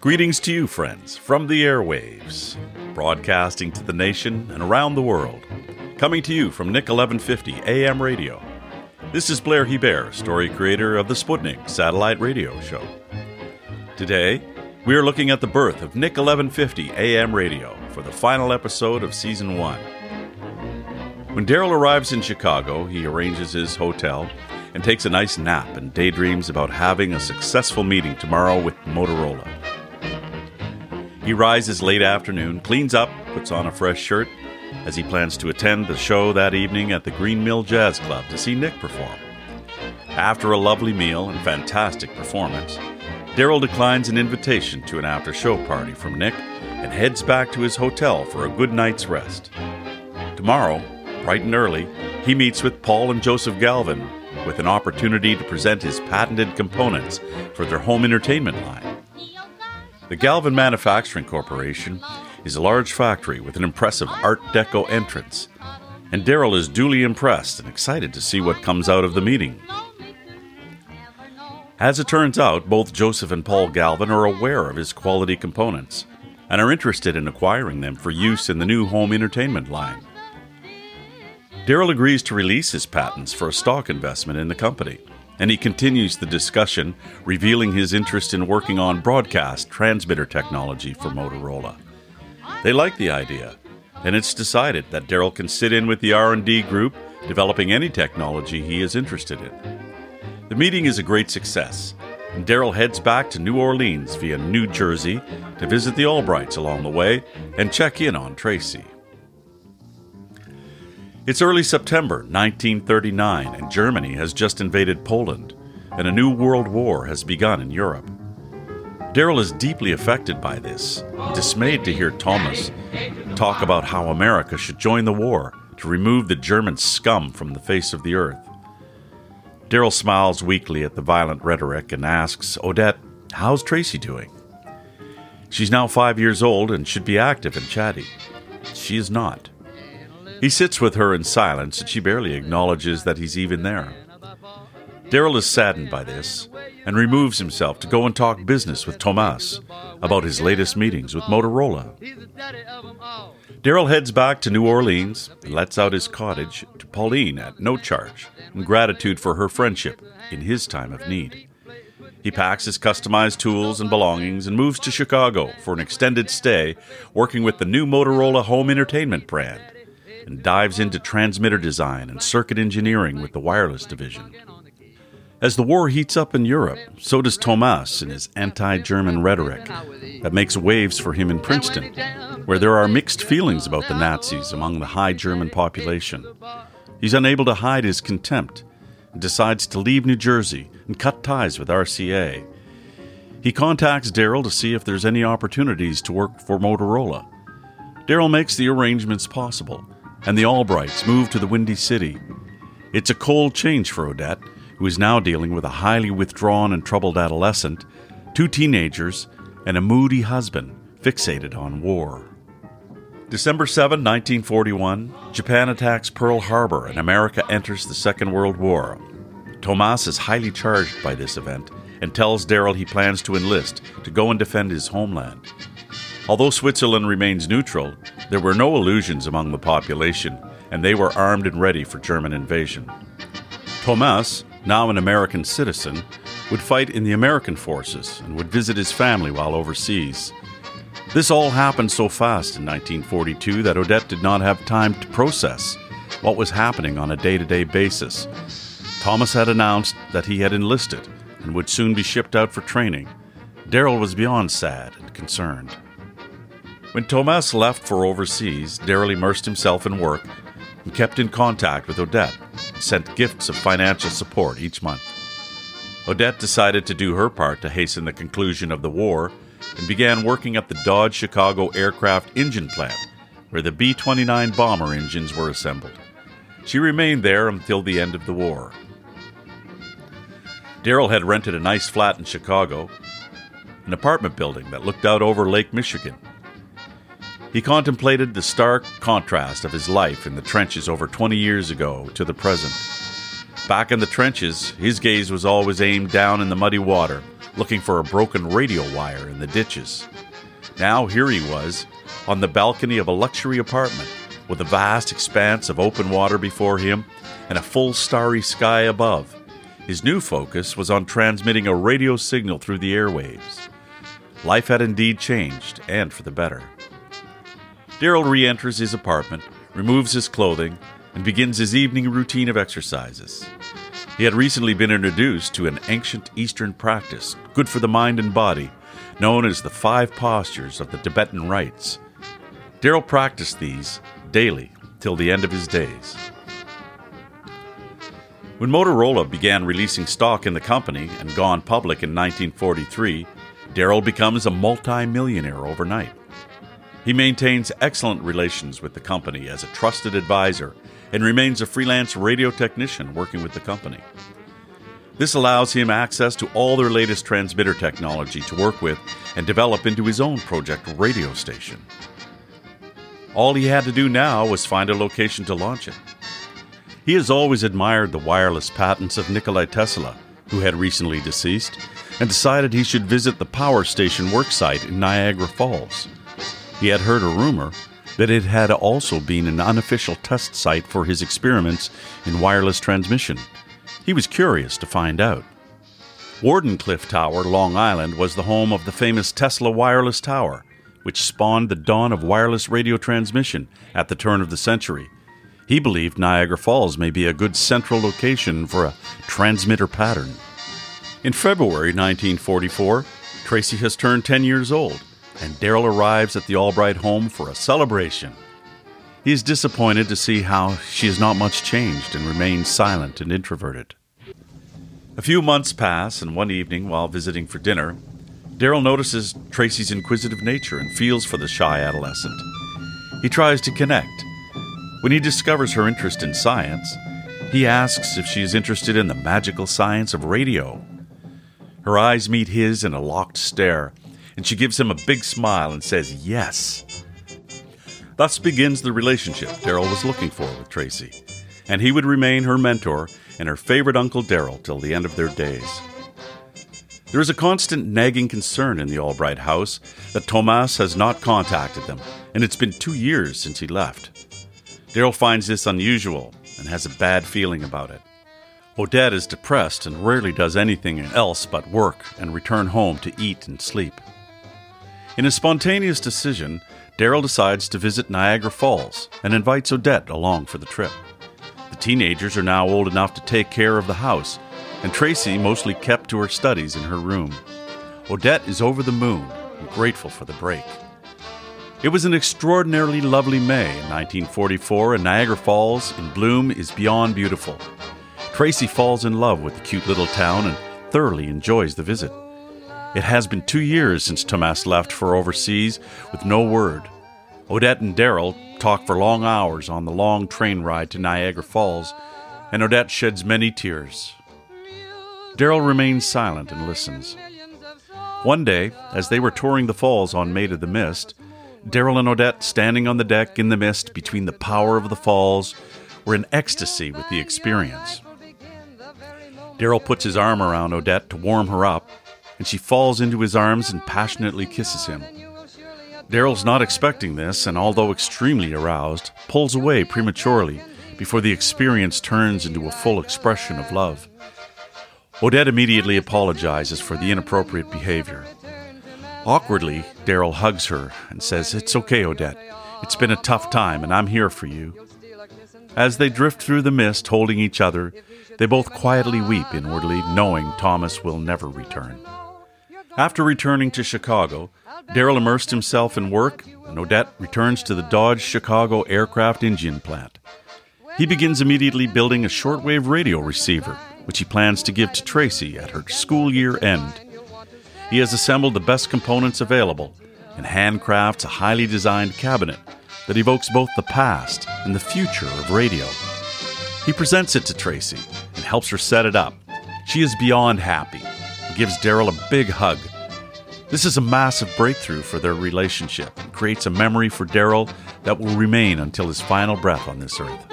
Greetings to you, friends, from the airwaves, broadcasting to the nation and around the world. Coming to you from Nick 1150 AM radio. This is Blair Hebert, story creator of the Sputnik satellite radio show. Today, we are looking at the birth of Nick 1150 AM radio for the final episode of season one. When Daryl arrives in Chicago, he arranges his hotel and takes a nice nap and daydreams about having a successful meeting tomorrow with Motorola. He rises late afternoon, cleans up, puts on a fresh shirt, as he plans to attend the show that evening at the Green Mill Jazz Club to see Nick perform. After a lovely meal and fantastic performance, Daryl declines an invitation to an after show party from Nick and heads back to his hotel for a good night's rest. Tomorrow, bright and early, he meets with Paul and Joseph Galvin with an opportunity to present his patented components for their home entertainment line. The Galvin Manufacturing Corporation is a large factory with an impressive Art Deco entrance, and Daryl is duly impressed and excited to see what comes out of the meeting. As it turns out, both Joseph and Paul Galvin are aware of his quality components and are interested in acquiring them for use in the new home entertainment line. Daryl agrees to release his patents for a stock investment in the company and he continues the discussion, revealing his interest in working on broadcast transmitter technology for Motorola. They like the idea, and it's decided that Daryl can sit in with the R&D group developing any technology he is interested in. The meeting is a great success, and Daryl heads back to New Orleans via New Jersey to visit the Albrights along the way and check in on Tracy. It's early September 1939, and Germany has just invaded Poland, and a new world war has begun in Europe. Daryl is deeply affected by this, dismayed to hear Thomas talk about how America should join the war to remove the German scum from the face of the earth. Daryl smiles weakly at the violent rhetoric and asks Odette, How's Tracy doing? She's now five years old and should be active and chatty. She is not. He sits with her in silence, and she barely acknowledges that he's even there. Daryl is saddened by this and removes himself to go and talk business with Tomas about his latest meetings with Motorola. Daryl heads back to New Orleans and lets out his cottage to Pauline at no charge in gratitude for her friendship in his time of need. He packs his customized tools and belongings and moves to Chicago for an extended stay working with the new Motorola home entertainment brand and dives into transmitter design and circuit engineering with the wireless division. As the war heats up in Europe, so does Thomas in his anti German rhetoric that makes waves for him in Princeton, where there are mixed feelings about the Nazis among the high German population. He's unable to hide his contempt and decides to leave New Jersey and cut ties with RCA. He contacts Daryl to see if there's any opportunities to work for Motorola. Daryl makes the arrangements possible and the Albrights move to the Windy City. It's a cold change for Odette, who is now dealing with a highly withdrawn and troubled adolescent, two teenagers, and a moody husband fixated on war. December 7, 1941, Japan attacks Pearl Harbor and America enters the Second World War. Tomas is highly charged by this event and tells Daryl he plans to enlist to go and defend his homeland. Although Switzerland remains neutral, there were no illusions among the population, and they were armed and ready for German invasion. Thomas, now an American citizen, would fight in the American forces and would visit his family while overseas. This all happened so fast in 1942 that Odette did not have time to process what was happening on a day to day basis. Thomas had announced that he had enlisted and would soon be shipped out for training. Daryl was beyond sad and concerned. When Thomas left for overseas, Daryl immersed himself in work and kept in contact with Odette, sent gifts of financial support each month. Odette decided to do her part to hasten the conclusion of the war and began working at the Dodge Chicago aircraft engine plant, where the B 29 bomber engines were assembled. She remained there until the end of the war. Daryl had rented a nice flat in Chicago, an apartment building that looked out over Lake Michigan. He contemplated the stark contrast of his life in the trenches over 20 years ago to the present. Back in the trenches, his gaze was always aimed down in the muddy water, looking for a broken radio wire in the ditches. Now here he was, on the balcony of a luxury apartment, with a vast expanse of open water before him and a full starry sky above. His new focus was on transmitting a radio signal through the airwaves. Life had indeed changed, and for the better. Daryl re enters his apartment, removes his clothing, and begins his evening routine of exercises. He had recently been introduced to an ancient Eastern practice, good for the mind and body, known as the five postures of the Tibetan rites. Daryl practiced these daily till the end of his days. When Motorola began releasing stock in the company and gone public in 1943, Daryl becomes a multi-millionaire overnight. He maintains excellent relations with the company as a trusted advisor and remains a freelance radio technician working with the company. This allows him access to all their latest transmitter technology to work with and develop into his own project radio station. All he had to do now was find a location to launch it. He has always admired the wireless patents of Nikolai Tesla, who had recently deceased, and decided he should visit the power station worksite in Niagara Falls. He had heard a rumor that it had also been an unofficial test site for his experiments in wireless transmission. He was curious to find out. Wardenclyffe Tower, Long Island, was the home of the famous Tesla Wireless Tower, which spawned the dawn of wireless radio transmission at the turn of the century. He believed Niagara Falls may be a good central location for a transmitter pattern. In February 1944, Tracy has turned 10 years old and Daryl arrives at the Albright home for a celebration. He is disappointed to see how she is not much changed and remains silent and introverted. A few months pass, and one evening, while visiting for dinner, Daryl notices Tracy's inquisitive nature and feels for the shy adolescent. He tries to connect. When he discovers her interest in science, he asks if she is interested in the magical science of radio. Her eyes meet his in a locked stare, and she gives him a big smile and says, Yes. Thus begins the relationship Daryl was looking for with Tracy, and he would remain her mentor and her favorite Uncle Daryl till the end of their days. There is a constant nagging concern in the Albright house that Thomas has not contacted them, and it's been two years since he left. Daryl finds this unusual and has a bad feeling about it. Odette is depressed and rarely does anything else but work and return home to eat and sleep. In a spontaneous decision, Daryl decides to visit Niagara Falls and invites Odette along for the trip. The teenagers are now old enough to take care of the house, and Tracy mostly kept to her studies in her room. Odette is over the moon and grateful for the break. It was an extraordinarily lovely May in 1944, and Niagara Falls in bloom is beyond beautiful. Tracy falls in love with the cute little town and thoroughly enjoys the visit. It has been two years since Thomas left for overseas with no word. Odette and Daryl talk for long hours on the long train ride to Niagara Falls, and Odette sheds many tears. Daryl remains silent and listens. One day, as they were touring the falls on Maid of the Mist, Daryl and Odette, standing on the deck in the mist between the power of the falls, were in ecstasy with the experience. Daryl puts his arm around Odette to warm her up, and she falls into his arms and passionately kisses him. Daryl's not expecting this, and although extremely aroused, pulls away prematurely before the experience turns into a full expression of love. Odette immediately apologizes for the inappropriate behavior. Awkwardly, Daryl hugs her and says, It's okay, Odette. It's been a tough time, and I'm here for you. As they drift through the mist, holding each other, they both quietly weep inwardly, knowing Thomas will never return. After returning to Chicago, Daryl immersed himself in work, and Odette returns to the Dodge Chicago aircraft engine plant. He begins immediately building a shortwave radio receiver, which he plans to give to Tracy at her school year end. He has assembled the best components available and handcrafts a highly designed cabinet that evokes both the past and the future of radio. He presents it to Tracy and helps her set it up. She is beyond happy gives Daryl a big hug. This is a massive breakthrough for their relationship and creates a memory for Daryl that will remain until his final breath on this earth.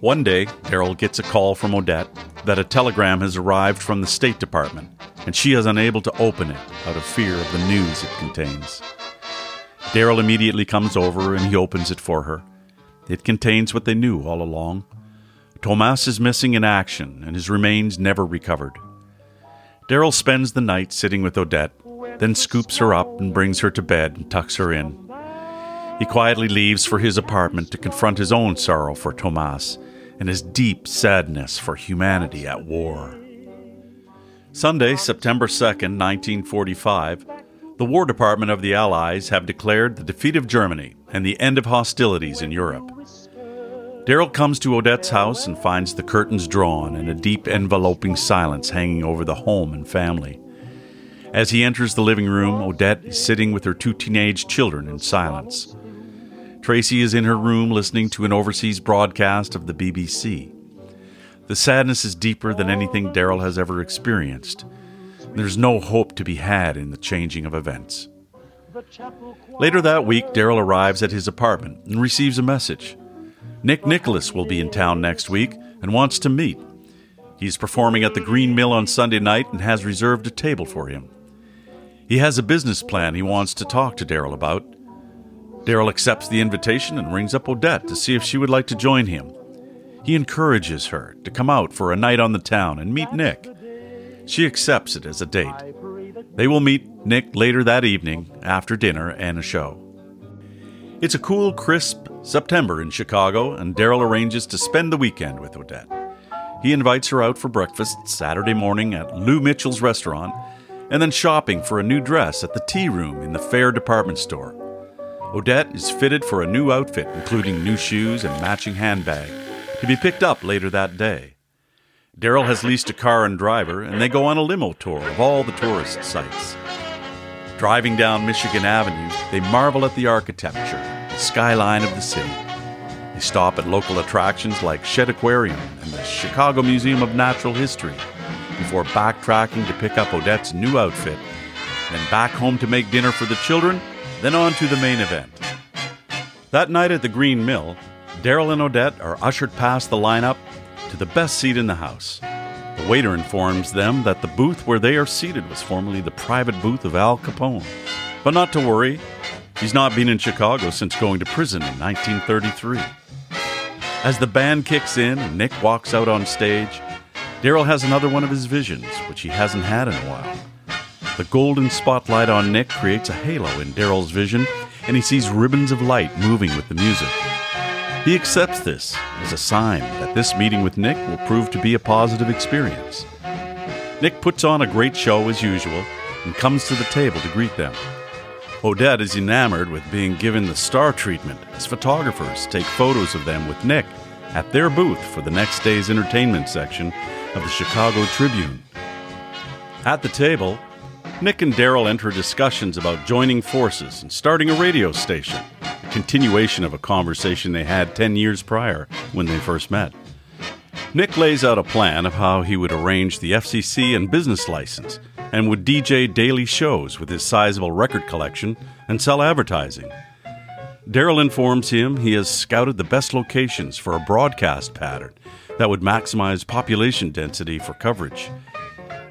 One day, Daryl gets a call from Odette that a telegram has arrived from the State Department and she is unable to open it out of fear of the news it contains. Daryl immediately comes over and he opens it for her. It contains what they knew all along. Tomas is missing in action and his remains never recovered. Daryl spends the night sitting with Odette, then scoops her up and brings her to bed and tucks her in. He quietly leaves for his apartment to confront his own sorrow for Tomas and his deep sadness for humanity at war. Sunday, September 2nd, 1945, the War Department of the Allies have declared the defeat of Germany and the end of hostilities in Europe. Daryl comes to Odette's house and finds the curtains drawn and a deep enveloping silence hanging over the home and family. As he enters the living room, Odette is sitting with her two teenage children in silence. Tracy is in her room listening to an overseas broadcast of the BBC. The sadness is deeper than anything Daryl has ever experienced. There's no hope to be had in the changing of events. Later that week, Daryl arrives at his apartment and receives a message. Nick Nickolas will be in town next week and wants to meet. He's performing at the Green Mill on Sunday night and has reserved a table for him. He has a business plan he wants to talk to Daryl about. Daryl accepts the invitation and rings up Odette to see if she would like to join him. He encourages her to come out for a night on the town and meet Nick. She accepts it as a date. They will meet Nick later that evening after dinner and a show. It's a cool, crisp September in Chicago, and Daryl arranges to spend the weekend with Odette. He invites her out for breakfast Saturday morning at Lou Mitchell's restaurant, and then shopping for a new dress at the tea room in the Fair department store. Odette is fitted for a new outfit, including new shoes and matching handbag to be picked up later that day. Daryl has leased a car and driver, and they go on a limo tour of all the tourist sites. Driving down Michigan Avenue, they marvel at the architecture, skyline of the city. They stop at local attractions like Shedd Aquarium and the Chicago Museum of Natural History before backtracking to pick up Odette's new outfit, then back home to make dinner for the children, then on to the main event. That night at the Green Mill, Daryl and Odette are ushered past the lineup to the best seat in the house. The waiter informs them that the booth where they are seated was formerly the private booth of Al Capone. But not to worry, he's not been in Chicago since going to prison in 1933. As the band kicks in and Nick walks out on stage, Daryl has another one of his visions, which he hasn't had in a while. The golden spotlight on Nick creates a halo in Daryl's vision, and he sees ribbons of light moving with the music. He accepts this as a sign that this meeting with Nick will prove to be a positive experience. Nick puts on a great show as usual and comes to the table to greet them. Odette is enamored with being given the star treatment as photographers take photos of them with Nick at their booth for the next day's entertainment section of the Chicago Tribune. At the table, Nick and Daryl enter discussions about joining forces and starting a radio station, a continuation of a conversation they had 10 years prior when they first met. Nick lays out a plan of how he would arrange the FCC and business license and would DJ daily shows with his sizable record collection and sell advertising. Daryl informs him he has scouted the best locations for a broadcast pattern that would maximize population density for coverage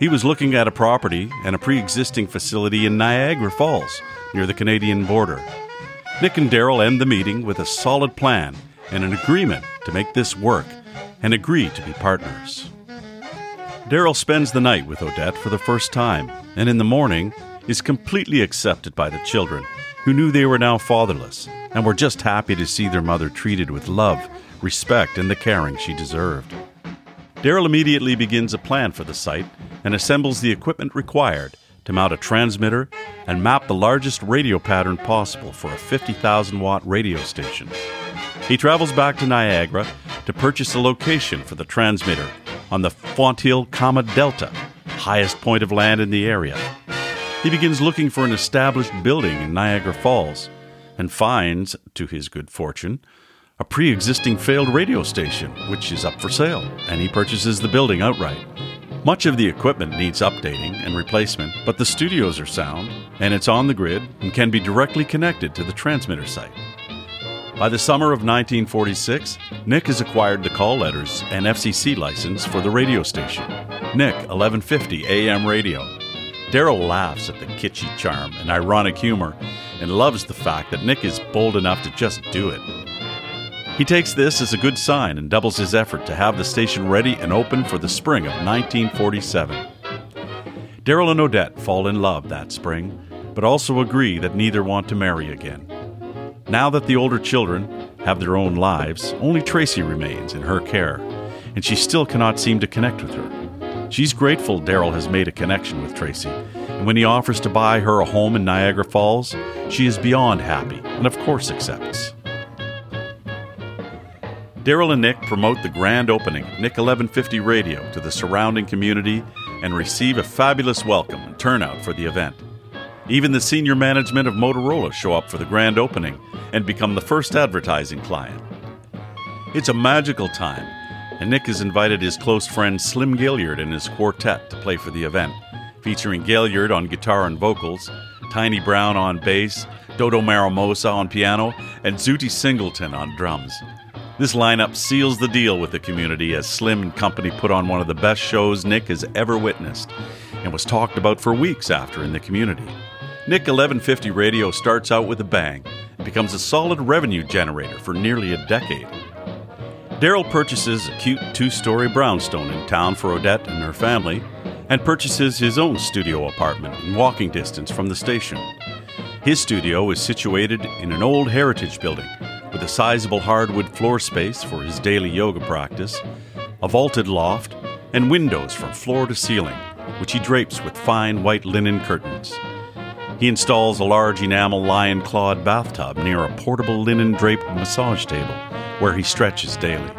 he was looking at a property and a pre existing facility in Niagara Falls, near the Canadian border. Nick and Daryl end the meeting with a solid plan and an agreement to make this work and agree to be partners. Daryl spends the night with Odette for the first time, and in the morning is completely accepted by the children, who knew they were now fatherless and were just happy to see their mother treated with love, respect, and the caring she deserved. Daryl immediately begins a plan for the site and assembles the equipment required to mount a transmitter and map the largest radio pattern possible for a 50,000 watt radio station. He travels back to Niagara to purchase a location for the transmitter on the Fonthill Kame Delta, highest point of land in the area. He begins looking for an established building in Niagara Falls and finds, to his good fortune, a pre existing failed radio station, which is up for sale, and he purchases the building outright. Much of the equipment needs updating and replacement, but the studios are sound, and it's on the grid and can be directly connected to the transmitter site. By the summer of 1946, Nick has acquired the call letters and FCC license for the radio station, Nick 1150 AM radio, Daryl laughs at the kitschy charm and ironic humor and loves the fact that Nick is bold enough to just do it. He takes this as a good sign and doubles his effort to have the station ready and open for the spring of 1947. Daryl and Odette fall in love that spring, but also agree that neither want to marry again. Now that the older children have their own lives, only Tracy remains in her care, and she still cannot seem to connect with her. She's grateful Daryl has made a connection with Tracy, and when he offers to buy her a home in Niagara Falls, she is beyond happy and, of course, accepts. Daryl and Nick promote the grand opening of Nick 1150 Radio to the surrounding community and receive a fabulous welcome and turnout for the event. Even the senior management of Motorola show up for the grand opening and become the first advertising client. It's a magical time, and Nick has invited his close friend Slim Gaillard and his quartet to play for the event, featuring Gaillard on guitar and vocals, Tiny Brown on bass, Dodo Marmarosa on piano, and Zutty Singleton on drums. This lineup seals the deal with the community as Slim and company put on one of the best shows Nick has ever witnessed and was talked about for weeks after in the community. Nick 1150 Radio starts out with a bang and becomes a solid revenue generator for nearly a decade. Daryl purchases a cute two story brownstone in town for Odette and her family and purchases his own studio apartment in walking distance from the station. His studio is situated in an old heritage building with a sizable hardwood floor space for his daily yoga practice, a vaulted loft, and windows from floor to ceiling, which he drapes with fine white linen curtains. He installs a large enamel lion clawed bathtub near a portable linen draped massage table where he stretches daily.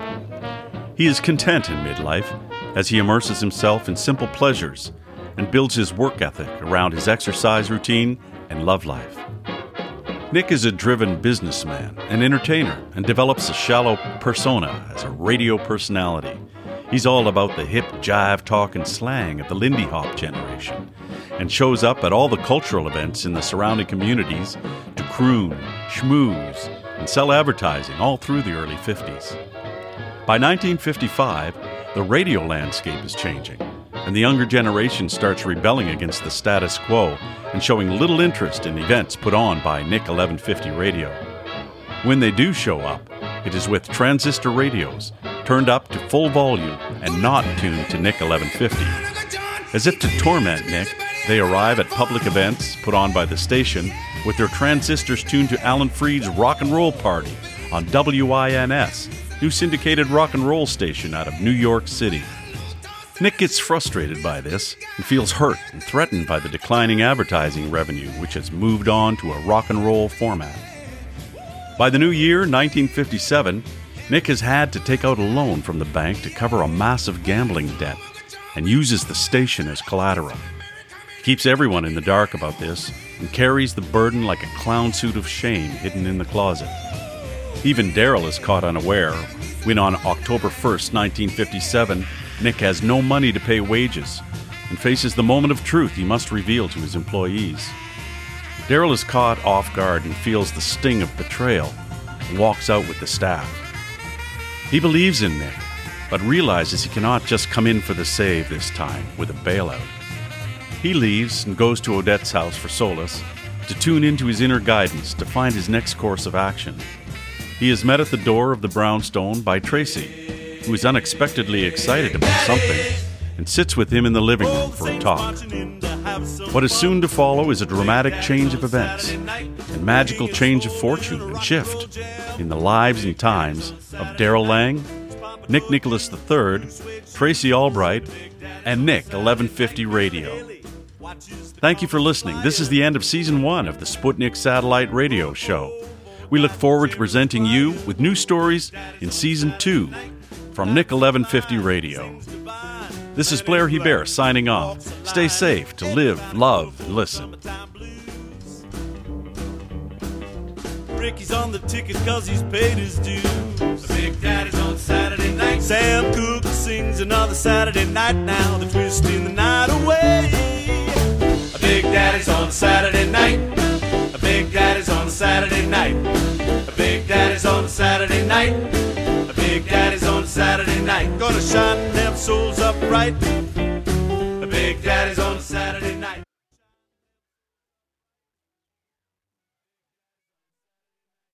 He is content in midlife as he immerses himself in simple pleasures and builds his work ethic around his exercise routine and love life. Nick is a driven businessman and entertainer and develops a shallow persona as a radio personality. He's all about the hip jive talk and slang of the Lindy Hop generation and shows up at all the cultural events in the surrounding communities to croon, schmooze, and sell advertising all through the early 50s. By 1955, the radio landscape is changing and the younger generation starts rebelling against the status quo and showing little interest in events put on by Nick 1150 Radio. When they do show up, it is with transistor radios turned up to full volume and not tuned to Nick 1150. As if to torment Nick, they arrive at public events put on by the station with their transistors tuned to Alan Freed's Rock and Roll Party on WINS, new syndicated rock and roll station out of New York City. Nick gets frustrated by this and feels hurt and threatened by the declining advertising revenue, which has moved on to a rock and roll format. By the new year, 1957, Nick has had to take out a loan from the bank to cover a massive gambling debt and uses the station as collateral. Keeps everyone in the dark about this and carries the burden like a clown suit of shame hidden in the closet. Even Daryl is caught unaware when on October 1st, 1957, Nick has no money to pay wages and faces the moment of truth he must reveal to his employees. Daryl is caught off guard and feels the sting of betrayal and walks out with the staff. He believes in Nick, but realizes he cannot just come in for the save this time with a bailout. He leaves and goes to Odette's house for solace to tune into his inner guidance to find his next course of action. He is met at the door of the brownstone by Tracy, who is unexpectedly excited about something and sits with him in the living room for a talk. What is soon to follow is a dramatic change of events and magical change of fortune and shift in the lives and times of Daryl Lane, Nick Nickolas III, Tracy Albright, and Nick 1150 Radio. Thank you for listening. This is the end of season one of the Sputnik Satellite Radio Show. We look forward to presenting you with new stories in season two from Nick 1150 Radio. This is Blair Hebert signing off. Stay safe to live, love, listen. Ricky's on the ticket cause he's paid his dues. The Big Daddy's on Saturday night. Sam Cooke sings another Saturday night now. They're twisting the night away. Big Daddy's on Saturday night. A Big Daddy's on Saturday night. A Big Daddy's on Saturday night. A Big Daddy's on Saturday night. Gonna shine them souls up right.